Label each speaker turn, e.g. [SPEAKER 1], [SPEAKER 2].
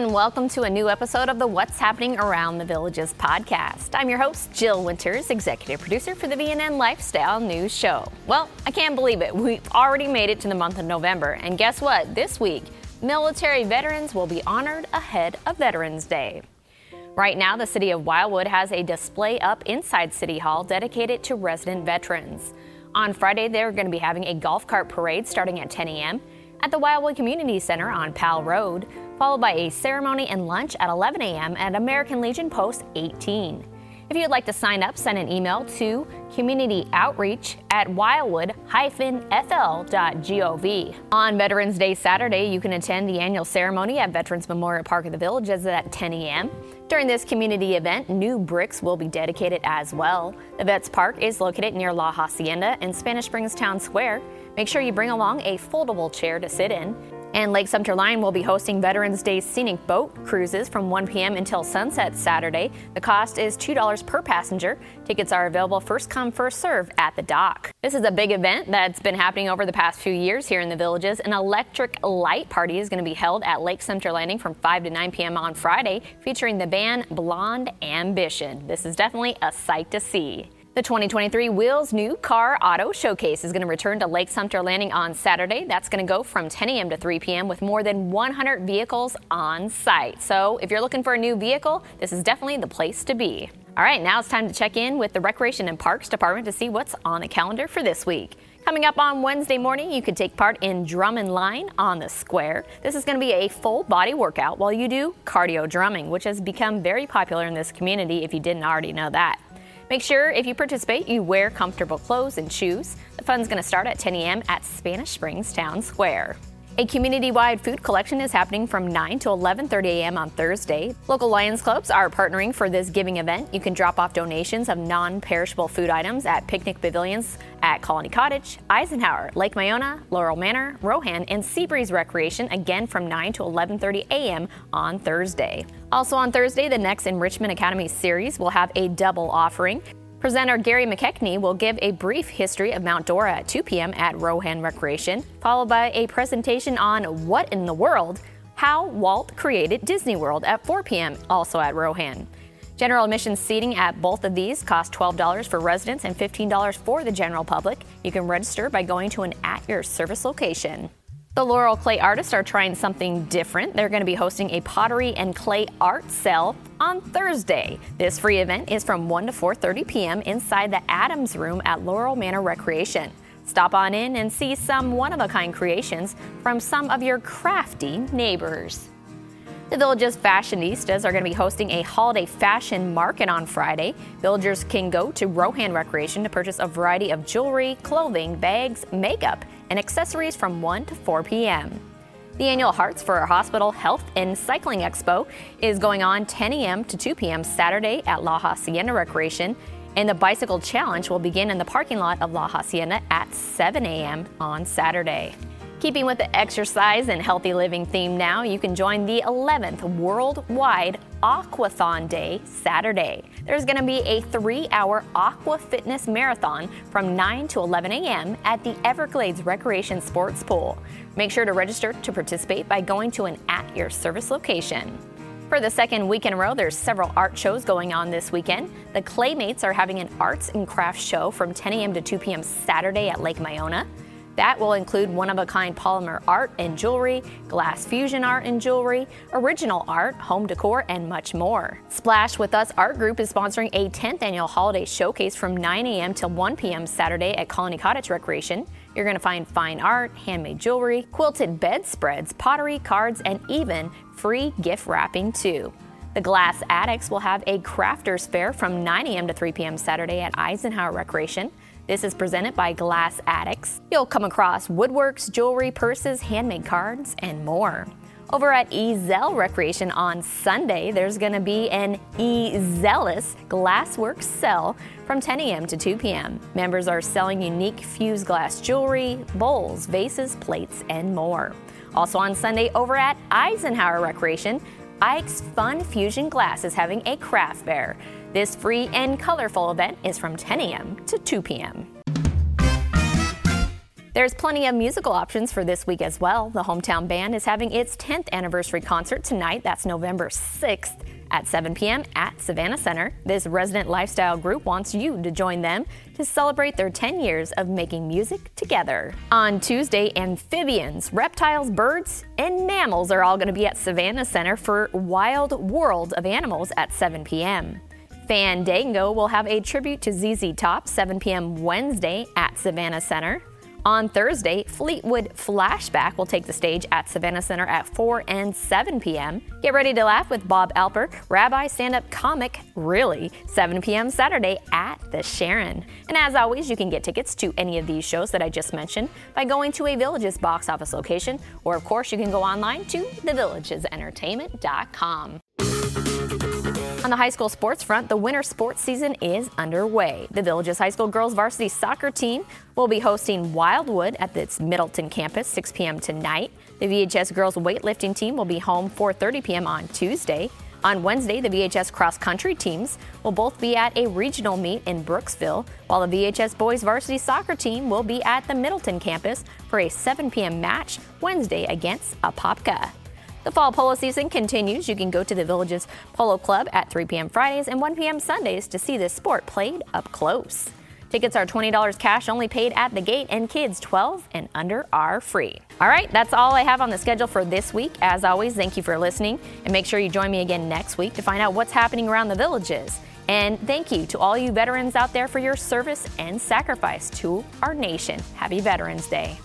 [SPEAKER 1] and welcome to a new episode of the What's Happening Around the Villages podcast. I'm your host, Jill Winters, executive producer for the VNN Lifestyle News Show. Well, I can't believe it. We've already made it to the month of November, and guess what? This week, military veterans will be honored ahead of Veterans Day. Right now, the city of Wildwood has a display up inside City Hall dedicated to resident veterans. On Friday, they're going to be having a golf cart parade starting at 10 a.m. at the Wildwood Community Center on Powell Road, followed by a ceremony and lunch at 11 a.m. at American Legion Post 18. If you'd like to sign up, send an email to communityoutreach at wildwood-fl.gov. On Veterans Day Saturday, you can attend the annual ceremony at Veterans Memorial Park of the Villages at 10 a.m. During this community event, new bricks will be dedicated as well. The Vets Park is located near La Hacienda in Spanish Springs Town Square. Make sure you bring along a foldable chair to sit in. And Lake Sumter Line will be hosting Veterans Day scenic boat cruises from 1 p.m. until sunset Saturday. The cost is $2 per passenger. Tickets are available first come, first serve at the dock. This is a big event that's been happening over the past few years here in the villages. An electric light party is going to be held at Lake Sumter Landing from 5 to 9 p.m. on Friday, featuring the band Blonde Ambition. This is definitely a sight to see. The 2023 Wheels New Car Auto Showcase is going to return to Lake Sumter Landing on Saturday. That's going to go from 10 a.m. to 3 p.m. with more than 100 vehicles on site. So if you're looking for a new vehicle, this is definitely the place to be. All right, now it's time to check in with the Recreation and Parks Department to see what's on the calendar for this week. Coming up on Wednesday morning, you could take part in Drum and Line on the Square. This is going to be a full body workout while you do cardio drumming, which has become very popular in this community if you didn't already know that. Make sure if you participate, you wear comfortable clothes and shoes. The fun's going to start at 10 a.m. at Spanish Springs Town Square. A community-wide food collection is happening from 9 to 11:30 a.m. on Thursday. Local Lions clubs are partnering for this giving event. You can drop off donations of non-perishable food items at picnic pavilions at Colony Cottage, Eisenhower, Lake Miona, Laurel Manor, Rohan, and Seabreeze Recreation again from 9 to 11:30 a.m. on Thursday. Also on Thursday, the next Enrichment Academy series will have a double offering. Presenter Gary McKechnie will give a brief history of Mount Dora at 2 p.m. at Rohan Recreation, followed by a presentation on what in the world, how Walt created Disney World at 4 p.m., also at Rohan. General admission seating at both of these costs $12 for residents and $15 for the general public. You can register by going to an at your service location. The Laurel Clay artists are trying something different. They're going to be hosting a pottery and clay art sale on Thursday. This free event is from 1 to 4:30 p.m. inside the Adams Room at Laurel Manor Recreation. Stop on in and see some one-of-a-kind creations from some of your crafty neighbors. The Village's fashionistas are going to be hosting a holiday fashion market on Friday. Villagers can go to Rohan Recreation to purchase a variety of jewelry, clothing, bags, makeup, and accessories from 1 to 4 p.m. The annual Hearts for Hospice Health and Cycling Expo is going on 10 a.m. to 2 p.m. Saturday at La Hacienda Recreation, and the Bicycle Challenge will begin in the parking lot of La Hacienda at 7 a.m. on Saturday. Keeping with the exercise and healthy living theme now, you can join the 11th Worldwide Aquathon Day Saturday. There's going to be a three hour aqua fitness marathon from 9 to 11 a.m. at the Everglades Recreation Sports Pool. Make sure to register to participate by going to an at your service location. For the second week in a row, there's several art shows going on this weekend. The Claymates are having an arts and crafts show from 10 a.m. to 2 p.m. Saturday at Lake Miona. That will include one of a kind polymer art and jewelry, glass fusion art and jewelry, original art, home decor, and much more. Splash with Us Art Group is sponsoring a 10th annual holiday showcase from 9 a.m. till 1 p.m. Saturday at Colony Cottage Recreation. You're going to find fine art, handmade jewelry, quilted bedspreads, pottery, cards, and even free gift wrapping too. The Glass Addicts will have a crafters fair from 9 a.m. to 3 p.m. Saturday at Eisenhower Recreation. This is presented by Glass Addicts. You'll come across woodworks, jewelry, purses, handmade cards, and more. Over at Ezell Recreation on Sunday, there's going to be an Ezealous Glassworks sell from 10 a.m. to 2 p.m. Members are selling unique fused glass jewelry, bowls, vases, plates, and more. Also on Sunday, over at Eisenhower Recreation, Ike's Fun Fusion Glass is having a craft fair. This free and colorful event is from 10 a.m. to 2 p.m. There's plenty of musical options for this week as well. The Hometown Band is having its 10th anniversary concert tonight. That's November 6th at 7 p.m. at Savannah Center. This resident lifestyle group wants you to join them to celebrate their 10 years of making music together. On Tuesday, amphibians, reptiles, birds, and mammals are all going to be at Savannah Center for Wild World of Animals at 7 p.m. Fandango will have a tribute to ZZ Top 7 p.m. Wednesday at Savannah Center. On Thursday, Fleetwood Flashback will take the stage at Savannah Center at 4 and 7 p.m. Get ready to laugh with Bob Alper, Rabbi stand up comic, really, 7 p.m. Saturday at the Sharon. And as always, you can get tickets to any of these shows that I just mentioned by going to a Villages box office location, or of course, you can go online to thevillagesentertainment.com. On the high school sports front, the winter sports season is underway. The Villages High School girls varsity soccer team will be hosting Wildwood at its Middleton campus 6 p.m. tonight. The VHS girls weightlifting team will be home 4:30 p.m. on Tuesday. On Wednesday, the VHS cross country teams will both be at a regional meet in Brooksville, while the VHS boys varsity soccer team will be at the Middleton campus for a 7 p.m. match Wednesday against Apopka. The fall polo season continues. You can go to the Villages Polo Club at 3 p.m. Fridays and 1 p.m. Sundays to see this sport played up close. Tickets are $20 cash only paid at the gate, and kids 12 and under are free. All right, that's all I have on the schedule for this week. As always, thank you for listening, and make sure you join me again next week to find out what's happening around the villages. And thank you to all you veterans out there for your service and sacrifice to our nation. Happy Veterans Day.